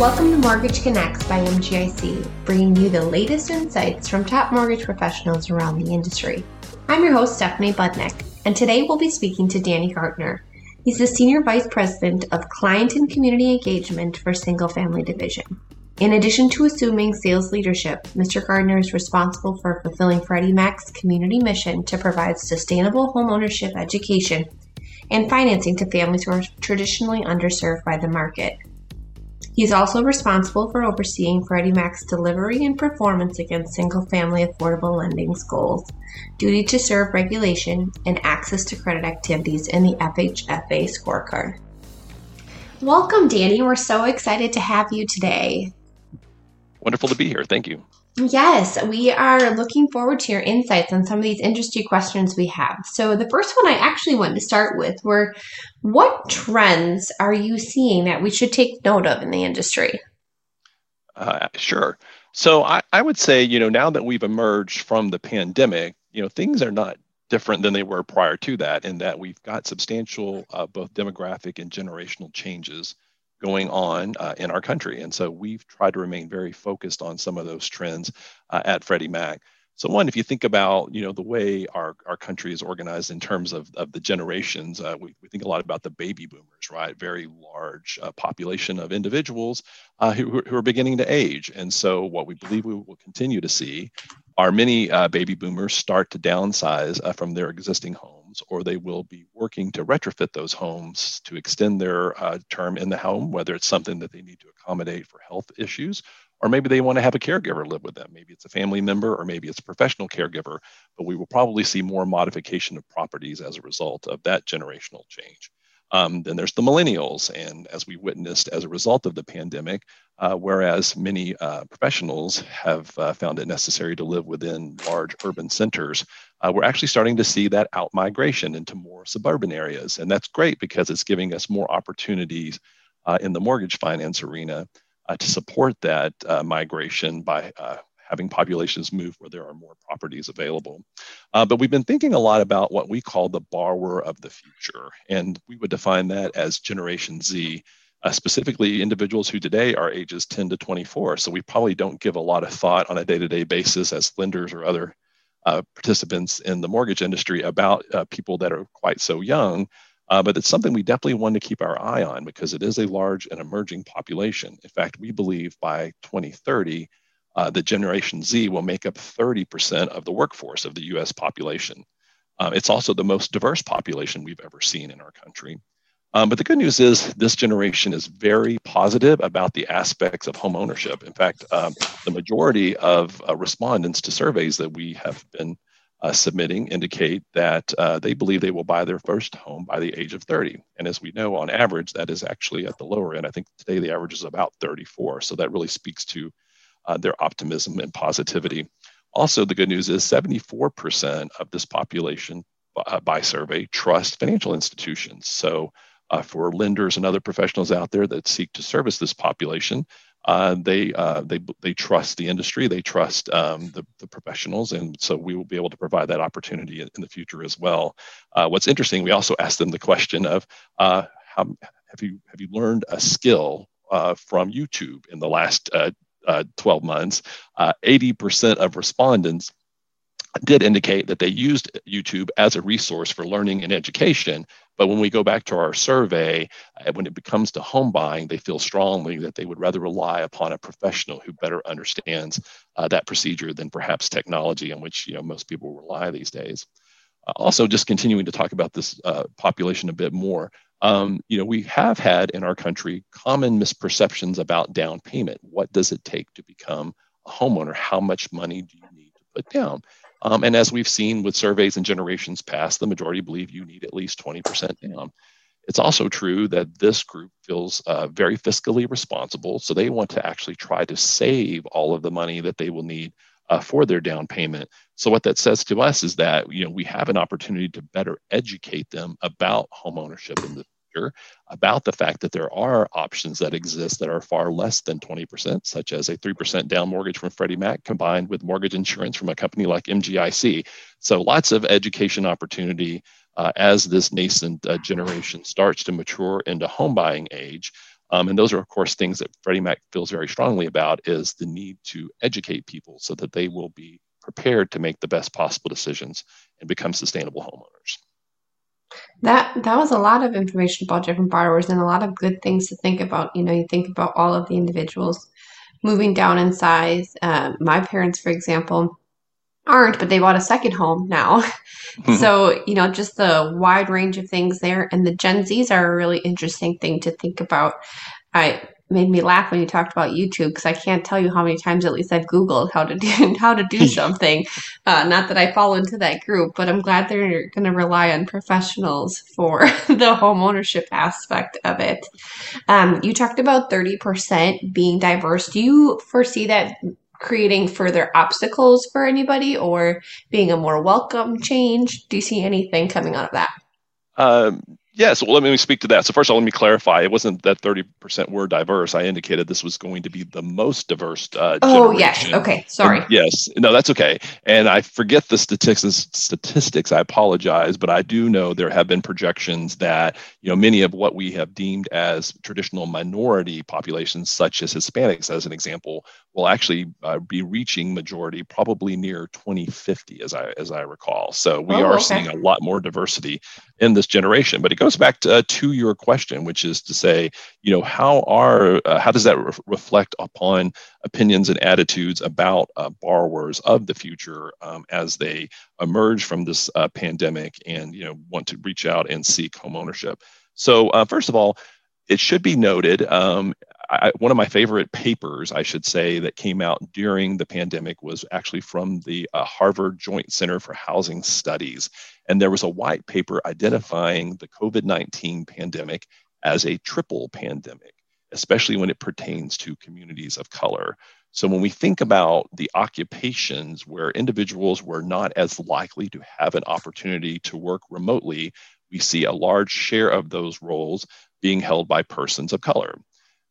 Welcome to Mortgage Connects by MGIC, bringing you the latest insights from top mortgage professionals around the industry. I'm your host, Stephanie Budnick, and today we'll be speaking to Danny Gardner. He's the Senior Vice President of Client and Community Engagement for Single Family Division. In addition to assuming sales leadership, Mr. Gardner is responsible for fulfilling Freddie Mac's community mission to provide sustainable homeownership education and financing to families who are traditionally underserved by the market. He is also responsible for overseeing Freddie Mac's delivery and performance against single family affordable lending's goals, duty to serve regulation, and access to credit activities in the FHFA scorecard. Welcome, Danny. We're so excited to have you today. Wonderful to be here. Thank you. Yes, we are looking forward to your insights on some of these industry questions we have. So, the first one I actually want to start with were what trends are you seeing that we should take note of in the industry? Uh, sure. So, I, I would say, you know, now that we've emerged from the pandemic, you know, things are not different than they were prior to that, in that we've got substantial uh, both demographic and generational changes going on uh, in our country. And so we've tried to remain very focused on some of those trends uh, at Freddie Mac. So one, if you think about you know the way our, our country is organized in terms of, of the generations, uh, we, we think a lot about the baby boomers, right? Very large uh, population of individuals uh, who, who are beginning to age. And so what we believe we will continue to see are many uh, baby boomers start to downsize uh, from their existing homes, or they will be working to retrofit those homes to extend their uh, term in the home, whether it's something that they need to accommodate for health issues, or maybe they want to have a caregiver live with them. Maybe it's a family member, or maybe it's a professional caregiver, but we will probably see more modification of properties as a result of that generational change. Um, then there's the millennials, and as we witnessed as a result of the pandemic, uh, whereas many uh, professionals have uh, found it necessary to live within large urban centers, uh, we're actually starting to see that out migration into more suburban areas, and that's great because it's giving us more opportunities uh, in the mortgage finance arena uh, to support that migration by having populations move where there are more properties available. Uh, but we've been thinking a lot about what we call the borrower of the future, and we would define that as Generation Z. Uh, specifically individuals who today are ages 10 to 24. So we probably don't give a lot of thought on a day to day basis as lenders or other uh, participants in the mortgage industry about uh, people that are quite so young. Uh, but it's something we definitely want to keep our eye on because it is a large and emerging population. In fact, we believe by 2030, uh, the Generation Z will make up 30% of the workforce of the US population. Uh, it's also the most diverse population we've ever seen in our country. Um, but the good news is this generation is very positive about the aspects of home ownership. In fact, um, the majority of uh, respondents to surveys that we have been uh, submitting indicate that uh, they believe they will buy their first home by the age of 30. And as we know, on average, that is actually at the lower end. I think today the average is about 34. So that really speaks to uh, their optimism and positivity. Also, the good news is 74% of this population uh, by survey trust financial institutions. So, uh, for lenders and other professionals out there that seek to service this population, uh, they uh, they they trust the industry, they trust um, the, the professionals, and so we will be able to provide that opportunity in, in the future as well. Uh, what's interesting, we also asked them the question of how have you have you learned a skill uh, from YouTube in the last uh, uh, 12 months, uh, 80% of respondents did indicate that they used YouTube as a resource for learning and education. But when we go back to our survey, uh, when it comes to home buying, they feel strongly that they would rather rely upon a professional who better understands uh, that procedure than perhaps technology on which you know most people rely these days. Uh, also, just continuing to talk about this uh, population a bit more, um, you know, we have had in our country common misperceptions about down payment. What does it take to become a homeowner? How much money do you need to put down? Um, and as we've seen with surveys in generations past, the majority believe you need at least 20% down. It's also true that this group feels uh, very fiscally responsible. So they want to actually try to save all of the money that they will need uh, for their down payment. So what that says to us is that you know we have an opportunity to better educate them about homeownership in the about the fact that there are options that exist that are far less than 20%, such as a 3% down mortgage from Freddie Mac combined with mortgage insurance from a company like MGIC. So lots of education opportunity uh, as this nascent uh, generation starts to mature into home buying age. Um, and those are, of course, things that Freddie Mac feels very strongly about is the need to educate people so that they will be prepared to make the best possible decisions and become sustainable homeowners. That that was a lot of information about different borrowers and a lot of good things to think about. You know, you think about all of the individuals moving down in size. Uh, my parents, for example, aren't, but they bought a second home now. so, you know, just the wide range of things there. And the Gen Zs are a really interesting thing to think about. I made me laugh when you talked about YouTube because I can't tell you how many times at least I've Googled how to do how to do something. Uh, not that I fall into that group, but I'm glad they're going to rely on professionals for the home ownership aspect of it. Um, you talked about 30% being diverse. Do you foresee that creating further obstacles for anybody or being a more welcome change? Do you see anything coming out of that? Um, Yes, well, let me speak to that. So first of all, let me clarify. It wasn't that 30% were diverse. I indicated this was going to be the most diverse uh, Oh, yes. Okay. Sorry. And yes. No, that's okay. And I forget the statistics. Statistics. I apologize, but I do know there have been projections that you know many of what we have deemed as traditional minority populations, such as Hispanics, as an example, will actually uh, be reaching majority probably near 2050, as I as I recall. So we oh, are okay. seeing a lot more diversity in this generation. But it goes back to, uh, to your question, which is to say, you know, how are uh, how does that re- reflect upon opinions and attitudes about uh, borrowers of the future um, as they emerge from this uh, pandemic and you know want to reach out and seek home ownership? So uh, first of all, it should be noted um, I, one of my favorite papers, I should say, that came out during the pandemic was actually from the uh, Harvard Joint Center for Housing Studies. And there was a white paper identifying the COVID 19 pandemic as a triple pandemic, especially when it pertains to communities of color. So, when we think about the occupations where individuals were not as likely to have an opportunity to work remotely, we see a large share of those roles being held by persons of color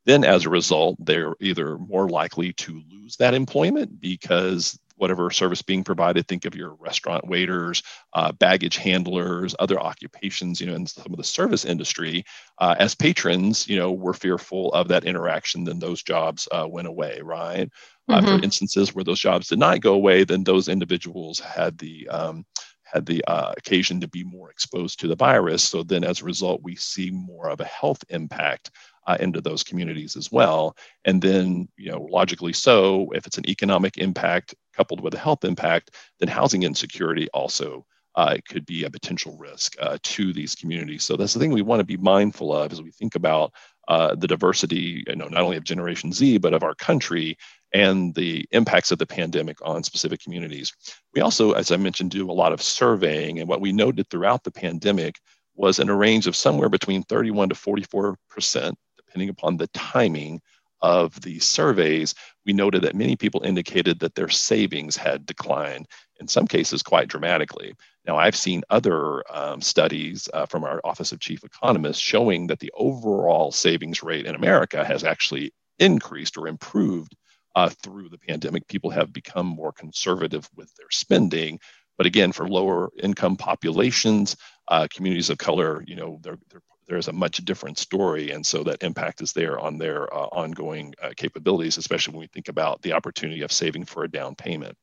then as a result, they're either more likely to lose that employment because whatever service being provided, think of your restaurant waiters, uh, baggage handlers, other occupations, you know, in some of the service industry, uh, as patrons, you know, were fearful of that interaction, then those jobs uh, went away, right? Uh, mm-hmm. for instances where those jobs did not go away, then those individuals had the um, had the uh, occasion to be more exposed to the virus. So then, as a result, we see more of a health impact uh, into those communities as well. And then, you know, logically so, if it's an economic impact coupled with a health impact, then housing insecurity also uh, could be a potential risk uh, to these communities. So that's the thing we want to be mindful of as we think about uh, the diversity, you know, not only of Generation Z but of our country and the impacts of the pandemic on specific communities. We also, as I mentioned, do a lot of surveying, and what we noted throughout the pandemic was in a range of somewhere between 31 to 44 percent depending upon the timing of the surveys, we noted that many people indicated that their savings had declined, in some cases quite dramatically. Now, I've seen other um, studies uh, from our Office of Chief Economist showing that the overall savings rate in America has actually increased or improved uh, through the pandemic. People have become more conservative with their spending. But again, for lower income populations, uh, communities of color, you know, they're, they're there's a much different story. And so that impact is there on their uh, ongoing uh, capabilities, especially when we think about the opportunity of saving for a down payment.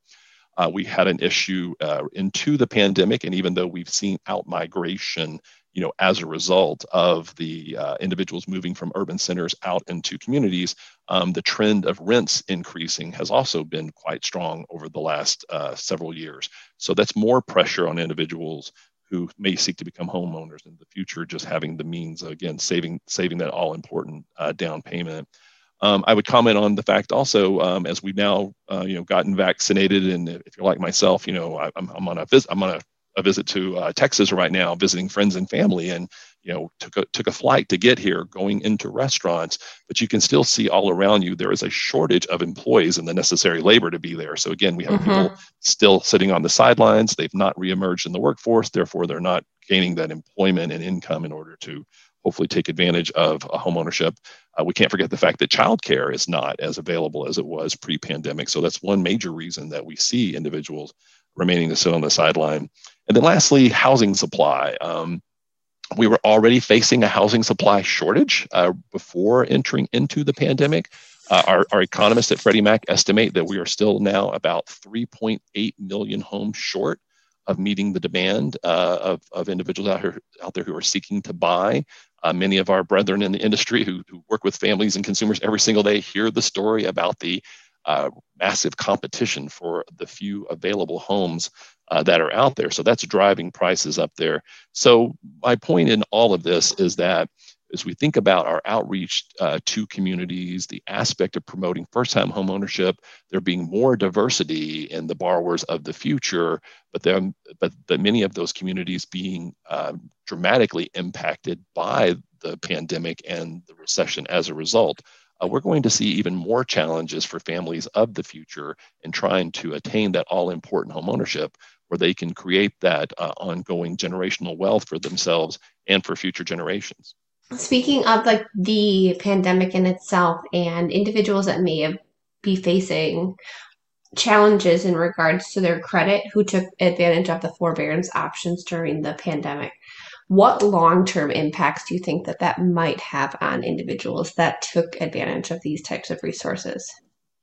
Uh, we had an issue uh, into the pandemic, and even though we've seen out migration, you know, as a result of the uh, individuals moving from urban centers out into communities, um, the trend of rents increasing has also been quite strong over the last uh, several years. So that's more pressure on individuals who may seek to become homeowners in the future, just having the means again saving saving that all important uh, down payment. Um, I would comment on the fact also, um, as we've now uh, you know gotten vaccinated, and if you're like myself, you know I, am on a visit, I'm on a, a visit to uh, Texas right now, visiting friends and family, and you know took a took a flight to get here going into restaurants but you can still see all around you there is a shortage of employees and the necessary labor to be there. So again we have mm-hmm. people still sitting on the sidelines. They've not reemerged in the workforce. Therefore they're not gaining that employment and income in order to hopefully take advantage of a home ownership uh, we can't forget the fact that childcare is not as available as it was pre-pandemic. So that's one major reason that we see individuals remaining to sit on the sideline. And then lastly housing supply. Um, we were already facing a housing supply shortage uh, before entering into the pandemic. Uh, our, our economists at Freddie Mac estimate that we are still now about 3.8 million homes short of meeting the demand uh, of, of individuals out, here, out there who are seeking to buy. Uh, many of our brethren in the industry who, who work with families and consumers every single day hear the story about the uh, massive competition for the few available homes uh, that are out there. So that's driving prices up there. So, my point in all of this is that as we think about our outreach uh, to communities, the aspect of promoting first time home ownership, there being more diversity in the borrowers of the future, but, then, but, but many of those communities being uh, dramatically impacted by the pandemic and the recession as a result. Uh, we're going to see even more challenges for families of the future in trying to attain that all important home ownership where they can create that uh, ongoing generational wealth for themselves and for future generations. Speaking of like the pandemic in itself and individuals that may be facing challenges in regards to their credit who took advantage of the forbearance options during the pandemic, what long-term impacts do you think that that might have on individuals that took advantage of these types of resources?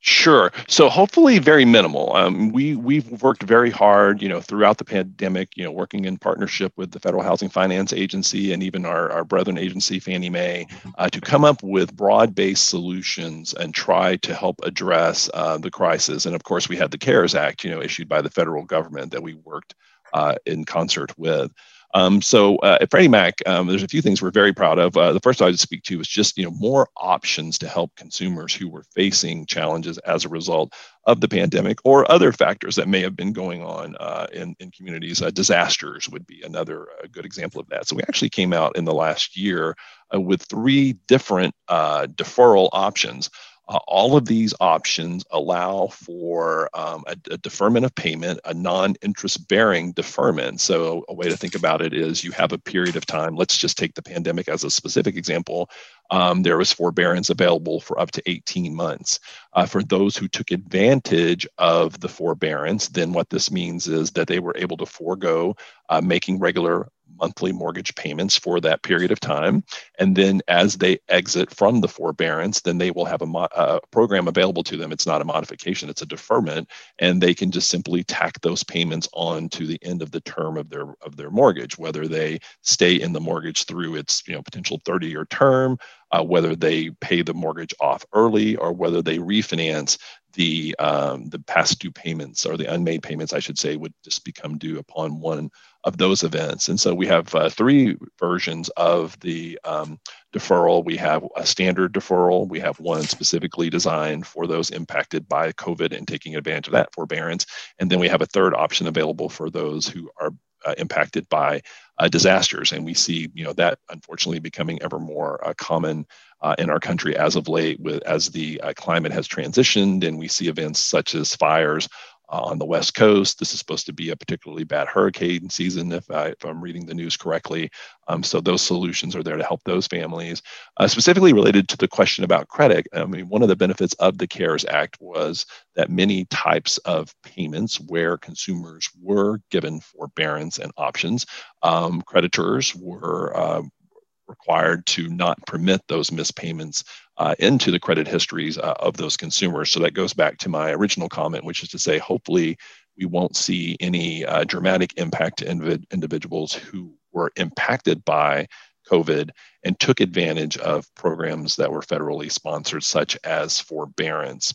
Sure. So hopefully very minimal. Um, we we've worked very hard, you know, throughout the pandemic, you know, working in partnership with the Federal Housing Finance Agency and even our, our brethren agency, Fannie Mae, uh, to come up with broad-based solutions and try to help address uh, the crisis. And of course, we had the CARES Act, you know, issued by the federal government that we worked uh, in concert with. Um, so uh, at Freddie Mac, um, there's a few things we're very proud of. Uh, the first I'd speak to is just you know more options to help consumers who were facing challenges as a result of the pandemic or other factors that may have been going on uh, in, in communities. Uh, disasters would be another uh, good example of that. So we actually came out in the last year uh, with three different deferral options. Uh, all of these options allow for um, a, a, deferment of payment, a non interest bearing deferment. So, a way to think about it is you have a period of time. Let's just take the pandemic as a specific example. Um, there was forbearance available for up to 18 months. Uh, for those who took advantage of the forbearance, then what this means is that they were able to forego uh, making regular monthly mortgage payments for that period of time. And then as they exit from the forbearance, then they will have a, mo- a, program available to them. It's not a modification, it's a deferment. And they can just simply tack those payments on to the end of the term of their of their mortgage, whether they stay in the mortgage through its you know potential 30-year term, uh, whether they pay the mortgage off early or whether they refinance the um, the past due payments or the unmade payments, I should say, would just become due upon one of those events. And so we have uh, three versions of the um, deferral. We have a standard deferral. We have one specifically designed for those impacted by COVID and taking advantage of that forbearance. And then we have a third option available for those who are uh, impacted by uh, disasters. And we see, you know, that unfortunately becoming ever more uh, common uh, in our country as of late, with as the uh, climate has transitioned, and we see events such as fires uh, on the West Coast. This is supposed to be a particularly bad hurricane season, if, I, if I'm reading the news correctly. Um, so those solutions are there to help those families. Uh, specifically related to the question about credit, I mean, one of the benefits of the CARES Act was that many types of payments where consumers were given forbearance and options, um, creditors were uh, required to not permit those missed payments uh, into the credit histories uh, of those consumers. So that goes back to my original comment, which is to say, hopefully, we won't see any uh, dramatic impact to inv- individuals who were impacted by COVID and took advantage of programs that were federally sponsored, such as forbearance.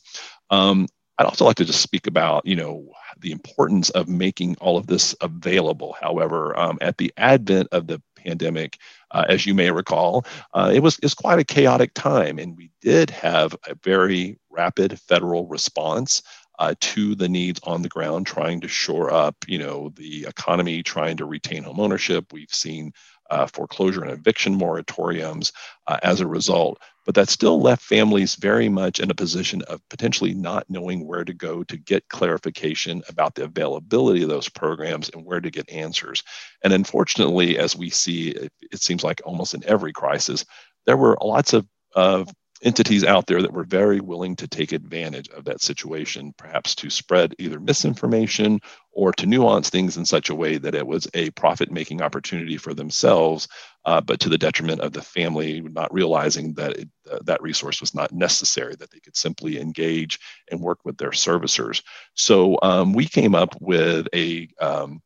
Um, I'd also like to just speak about, you know, the importance of making all of this available. However, um, at the advent of the pandemic, uh, as you may recall, uh, it was is quite a chaotic time, and we did have a very rapid federal response. Uh, to the needs on the ground, trying to shore up, you know, the economy, trying to retain home ownership. We've seen uh, foreclosure and eviction moratoriums uh, as a result. But that still left families very much in a position of potentially not knowing where to go to get clarification about the availability of those programs and where to get answers. And unfortunately, as we see, it, it seems like almost in every crisis, there were lots of, of entities out there that were very willing to take advantage of that situation, perhaps to spread either misinformation or to nuance things in such a way that it was a profit making opportunity for themselves, uh, but to the detriment of the family, not realizing that it, uh, that resource was not necessary, that they could simply engage and work with their servicers. So um, we came up with a um,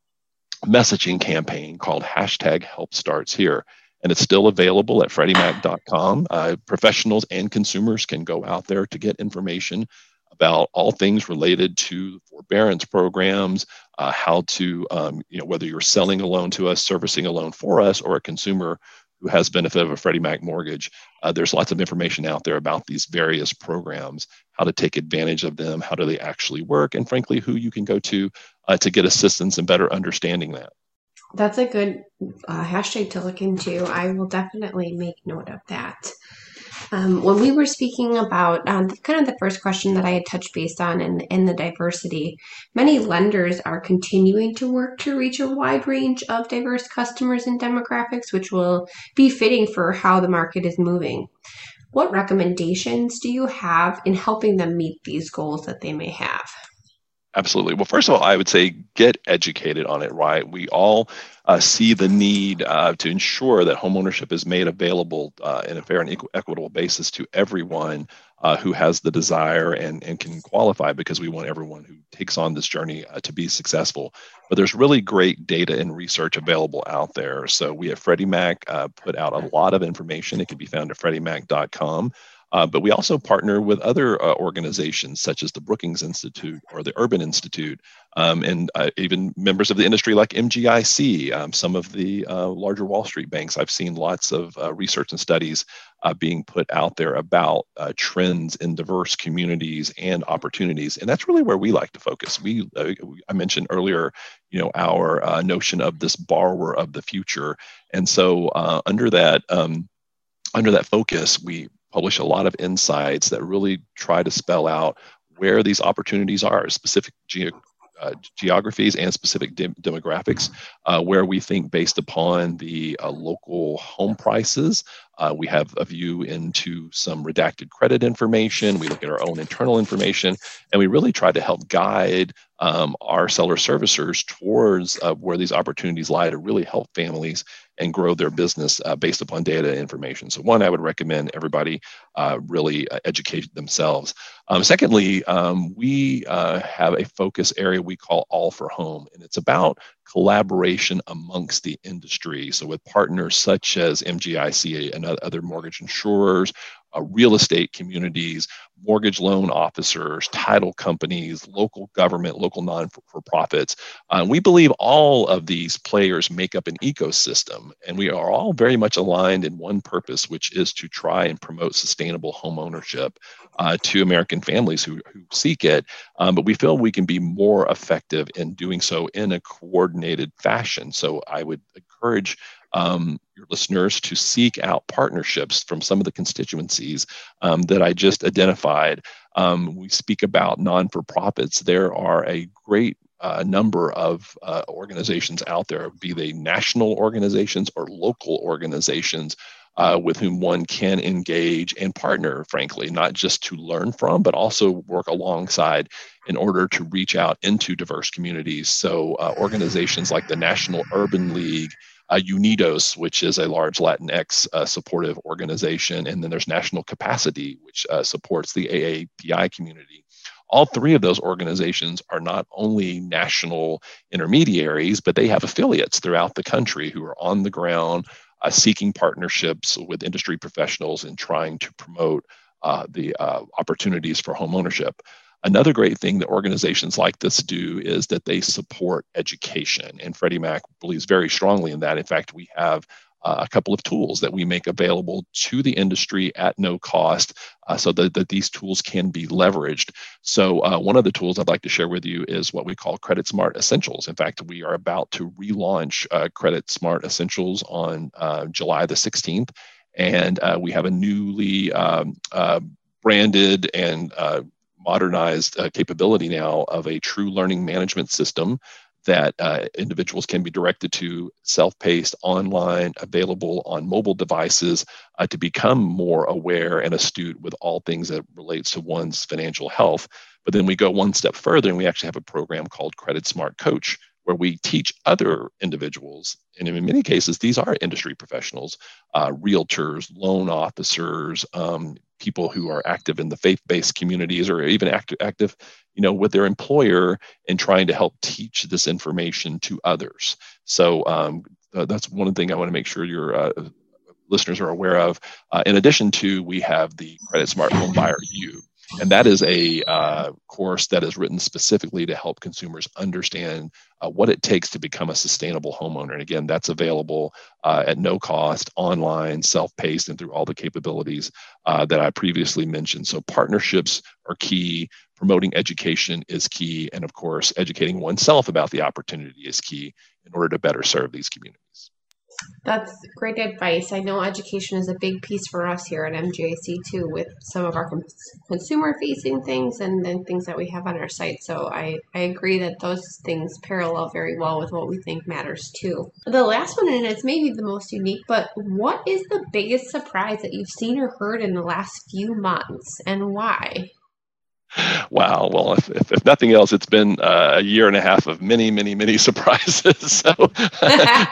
messaging campaign called hashtag help starts here and it's still available at freddiemac.com. Uh, professionals and consumers can go out there to get information about all things related to forbearance programs, uh, how to, um, you know, whether you're selling a loan to us, servicing a loan for us, or a consumer who has benefit of a Freddie Mac mortgage. Uh, there's lots of information out there about these various programs, how to take advantage of them, how do they actually work, and frankly, who you can go to uh, to get assistance and better understanding that. That's a good uh, hashtag to look into. I will definitely make note of that. Um, when we were speaking about um, kind of the first question that I had touched base on in, in the diversity, many lenders are continuing to work to reach a wide range of diverse customers and demographics, which will be fitting for how the market is moving. What recommendations do you have in helping them meet these goals that they may have? Absolutely. Well, first of all, I would say get educated on it, right? We all uh, see the need uh, to ensure that homeownership is made available uh, in a fair and equal, equitable basis to everyone uh, who has the desire and, and can qualify because we want everyone who takes on this journey uh, to be successful. But there's really great data and research available out there. So we at Freddie Mac uh, put out a lot of information. It can be found at freddiemac.com. Uh, but we also partner with other uh, organizations such as the Brookings Institute or the Urban Institute, um, and uh, even members of the industry like MGIC, um, some of the uh, larger Wall Street banks. I've seen lots of uh, research and studies being put out there about trends in diverse communities and opportunities, and that's really where we like to focus. We, I mentioned earlier, you know, our notion of this borrower of the future, and so under that. Um, under that focus, we publish a lot of insights that really try to spell out where these opportunities are, specific ge- uh, geographies and specific de- demographics, uh, where we think based upon the uh, local home prices, uh, we have a view into some redacted credit information. We look at our own internal information, and we really try to help guide um, our seller servicers towards uh, where these opportunities lie to really help families and grow their business uh, based upon data and information. So, one, I would recommend everybody uh, really uh, educate themselves. Um, secondly, um, we uh, have a focus area we call All for Home, and it's about collaboration amongst the industry. So, with partners such as MGIC and other mortgage insurers, uh, real estate communities, mortgage loan officers, title companies, local government, local non for profits. Uh, we believe all of these players make up an ecosystem, and we are all very much aligned in one purpose, which is to try and promote sustainable home ownership uh, to American families who, who seek it. Um, but we feel we can be more effective in doing so in a coordinated fashion. So I would encourage um, your listeners to seek out partnerships from some of the constituencies um, that I just identified. Um, we speak about non for profits. There are a great uh, number of uh, organizations out there, be they national organizations or local organizations. Uh, with whom one can engage and partner, frankly, not just to learn from, but also work alongside in order to reach out into diverse communities. So, uh, organizations like the National Urban League, uh, UNIDOS, which is a large Latinx uh, supportive organization, and then there's National CAPACD, which uh, supports the AAPI community. All three of those organizations are not only national intermediaries, but they have affiliates throughout the country who are on the ground uh, seeking partnerships with industry professionals and trying to promote uh, the uh, opportunities for home ownership. Another great thing that organizations like this do is that they support education. And Freddie Mac believes very strongly in that. In fact, we have uh, a couple of tools that we make available to the industry at no cost uh, so that, that these tools can be leveraged. So, uh, one of the tools I'd like to share with you is what we call CreditSmart Essentials. In fact, we are about to relaunch uh, CreditSmart Essentials on uh, July the 16th. And we have a newly um, branded and modernized capability now of a true learning management system that uh, individuals can be directed to self-paced online available on mobile devices uh, to become more aware and astute with all things that relates to one's financial health. But then we go one step further and we actually have a program called credit smart coach where we teach other individuals, and in many cases, these are industry professionals, uh, realtors, loan officers, um, people who are active in the faith-based communities, or even active, active, you know, with their employer, and trying to help teach this information to others. So um, uh, that's one thing I want to make sure your uh, listeners are aware of. Uh, in addition to, we have the Credit Smart Home Buyer U and that is a uh, course that is written specifically to help consumers understand uh, what it takes to become a sustainable homeowner. And again, that's available uh, at no cost, online, self paced, and through all the capabilities uh, that I previously mentioned. So, partnerships are key, promoting education is key, and of course, educating oneself about the opportunity is key in order to better serve these communities. That's great advice. I know education is a big piece for us here at MGIC too, with some of our consumer facing things and then things that we have on our site. So I, I agree that those things parallel very well with what we think matters too. The last one, and it's maybe the most unique, but what is the biggest surprise that you've seen or heard in the last few months and why? Wow. Well, if, if, if, nothing else, it's been uh, a year and a half of many, many, many surprises. So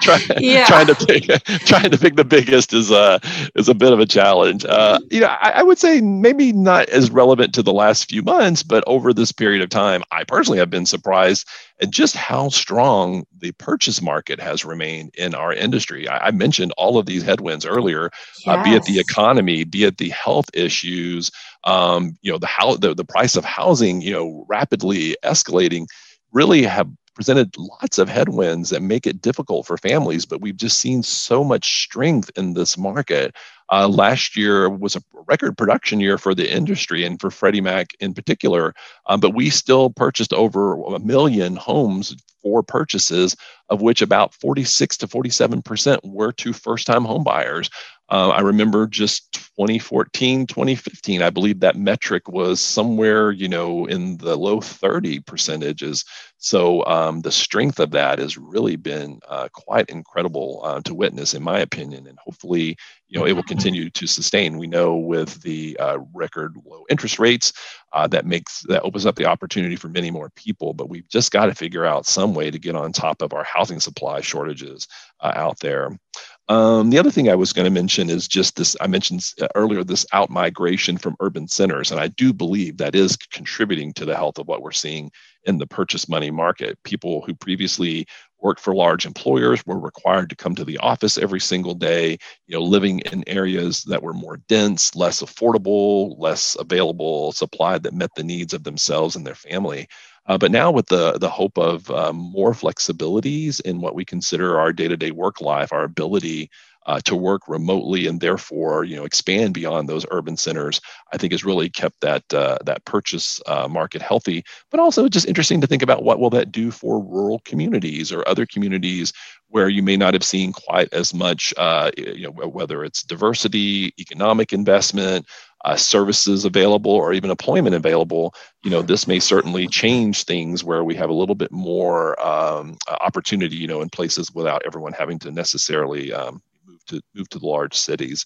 try, yeah. trying to pick trying to pick the biggest is a uh, is a bit of a challenge. Uh, you know, I, I, would say maybe not as relevant to the last few months, but over this period of time, I personally have been surprised at just how strong the purchase market has remained in our industry. I, I mentioned all of these headwinds earlier, yes. uh, be it the economy, be it the health issues um, you know the how the, the price of housing you know rapidly escalating really have presented lots of headwinds that make it difficult for families but we've just seen so much strength in this market. Uh, last year was a record production year for the industry and for freddie mac in particular um, but we still purchased over a million homes for purchases of which about 46 to 47 percent were to first time home buyers uh, I remember just 2014, 2015, I believe that metric was somewhere, you know, in the low 30 percentages. So um, the strength of that has really been uh, quite incredible uh, to witness, in my opinion, and hopefully, you know, it will continue to sustain. We know with the uh, record low interest rates, uh, that makes that opens up the opportunity for many more people. But we've just got to figure out some way to get on top of our housing supply shortages uh, out there. Um, the other thing I was going to mention is just this I mentioned uh, earlier this out migration from urban centers. And I do believe that is contributing to the health of what we're seeing in the purchase money market. People who previously worked for large employers were required to come to the office every single day, you know, living in areas that were more dense, less affordable, less available supply that met the needs of themselves and their family. Uh, but now with the the hope of um, more flexibilities in what we consider our day-to-day work life, our ability uh, to work remotely and therefore you know expand beyond those urban centers, I think has really kept that uh, that purchase uh, market healthy. But also just interesting to think about what will that do for rural communities or other communities where you may not have seen quite as much, uh, you know, whether it's diversity, economic investment, uh, services available or even employment available, you know, this may certainly change things where we have a little bit more um, opportunity, you know, in places without everyone having to necessarily um, move to move to the large cities.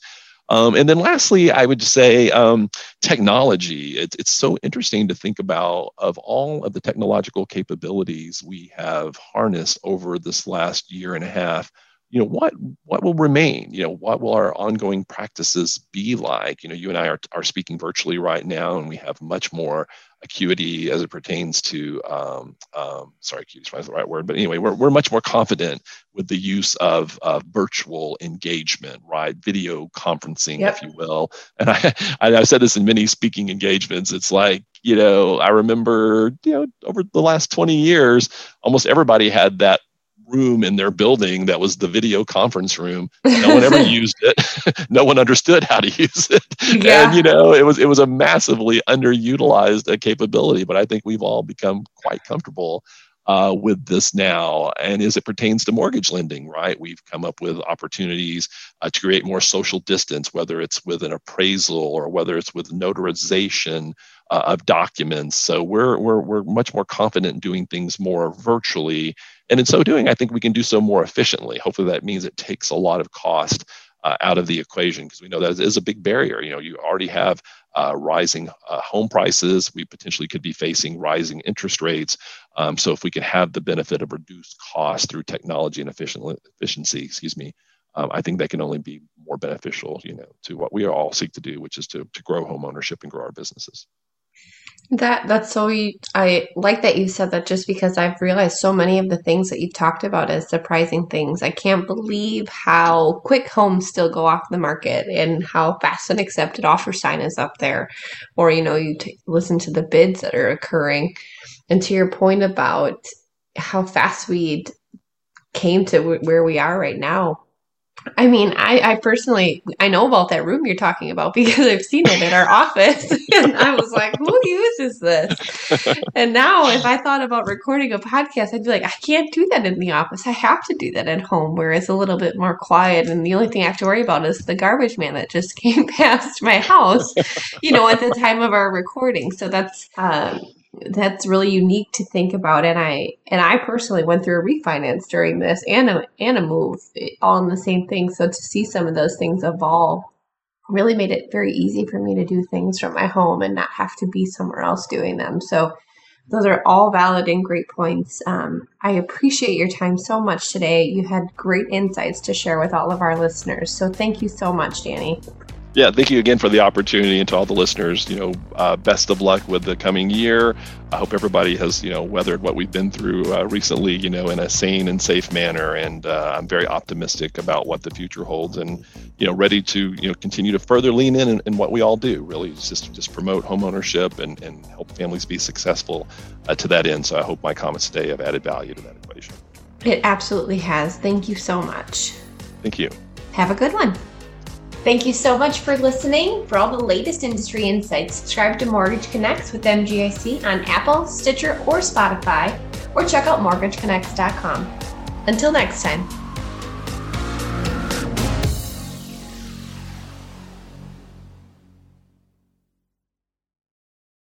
Um, and then lastly, I would say um, technology. It, it's so interesting to think about of all of the technological capabilities we have harnessed over this last year and a half you know what what will remain? You know what will our ongoing practices be like? You know you and i are, are speaking virtually right now and we have much more acuity as it pertains to um, um, sorry acuity is the right word but anyway we're, we're much more confident with the use of uh, virtual engagement right? Video conferencing yep. if you will. And I, I said this in many speaking engagements. It's like you know i remember you know over the last 20 years almost everybody had that room in their building that was the video conference room. No one ever used it. no one understood how to use it. Yeah. And you know, it was it was a massively underutilized uh, capability, but I think we've all become quite comfortable uh, with this now. And as it pertains to mortgage lending, right, we've come up with opportunities uh, to create more social distance, whether it's with an appraisal or whether it's with notarization uh, of documents. So we're, we're, we're much more confident in doing things more virtually And in so doing, I think we can do so more efficiently. Hopefully, that means it takes a lot of cost uh, out of the equation because we know that is a big barrier. You know, you already have uh, rising uh, home prices. We potentially could be facing rising interest rates. Um, so if we can have the benefit of reduced cost through technology and efficiency, excuse me, um, I think that can only be more beneficial, you know, to what we all seek to do, which is to, to grow home ownership and grow our businesses. That that's so I like that you said that just because I've realized so many of the things that you talked about as surprising things. I can't believe how quick homes still go off the market and how fast an accepted offer sign is up there. Or you know, you t- listen to the bids that are occurring. And to your point about how fast we came to w- where we are right now, I mean, I, I personally I know about that room you're talking about because I've seen it in our office, and I was like, "Who uses this?" And now, if I thought about recording a podcast, I'd be like, "I can't do that in the office. I have to do that at home, where it's a little bit more quiet, and the only thing I have to worry about is the garbage man that just came past my house, you know, at the time of our recording." So that's um, that's really unique to think about. And i and i personally went through a refinance during this and a and a move all in the same thing. So to see some of those things evolve really made it very easy for me to do things from my home and not have to be somewhere else doing them. So those are all valid and great points. Um, i appreciate your time so much today. You had great insights to share with all of our listeners. So thank you so much danny yeah, thank you again for the opportunity, and to all the listeners, you know, uh, best of luck with the coming year. I hope everybody has, you know, weathered what we've been through uh, recently, you know, in a sane and safe manner. And uh, I'm very optimistic about what the future holds, and you know, ready to, you know, continue to further lean in in, in what we all do. Really, just just promote homeownership and and help families be successful uh, to that end. So I hope my comments today have added value to that equation. It absolutely has. Thank you so much. Thank you. Have a good one. Thank you so much for listening. For all the latest industry insights, subscribe to Mortgage Connects with MGIC on Apple, Stitcher, or Spotify, or check out mortgageconnects.com. Until next time.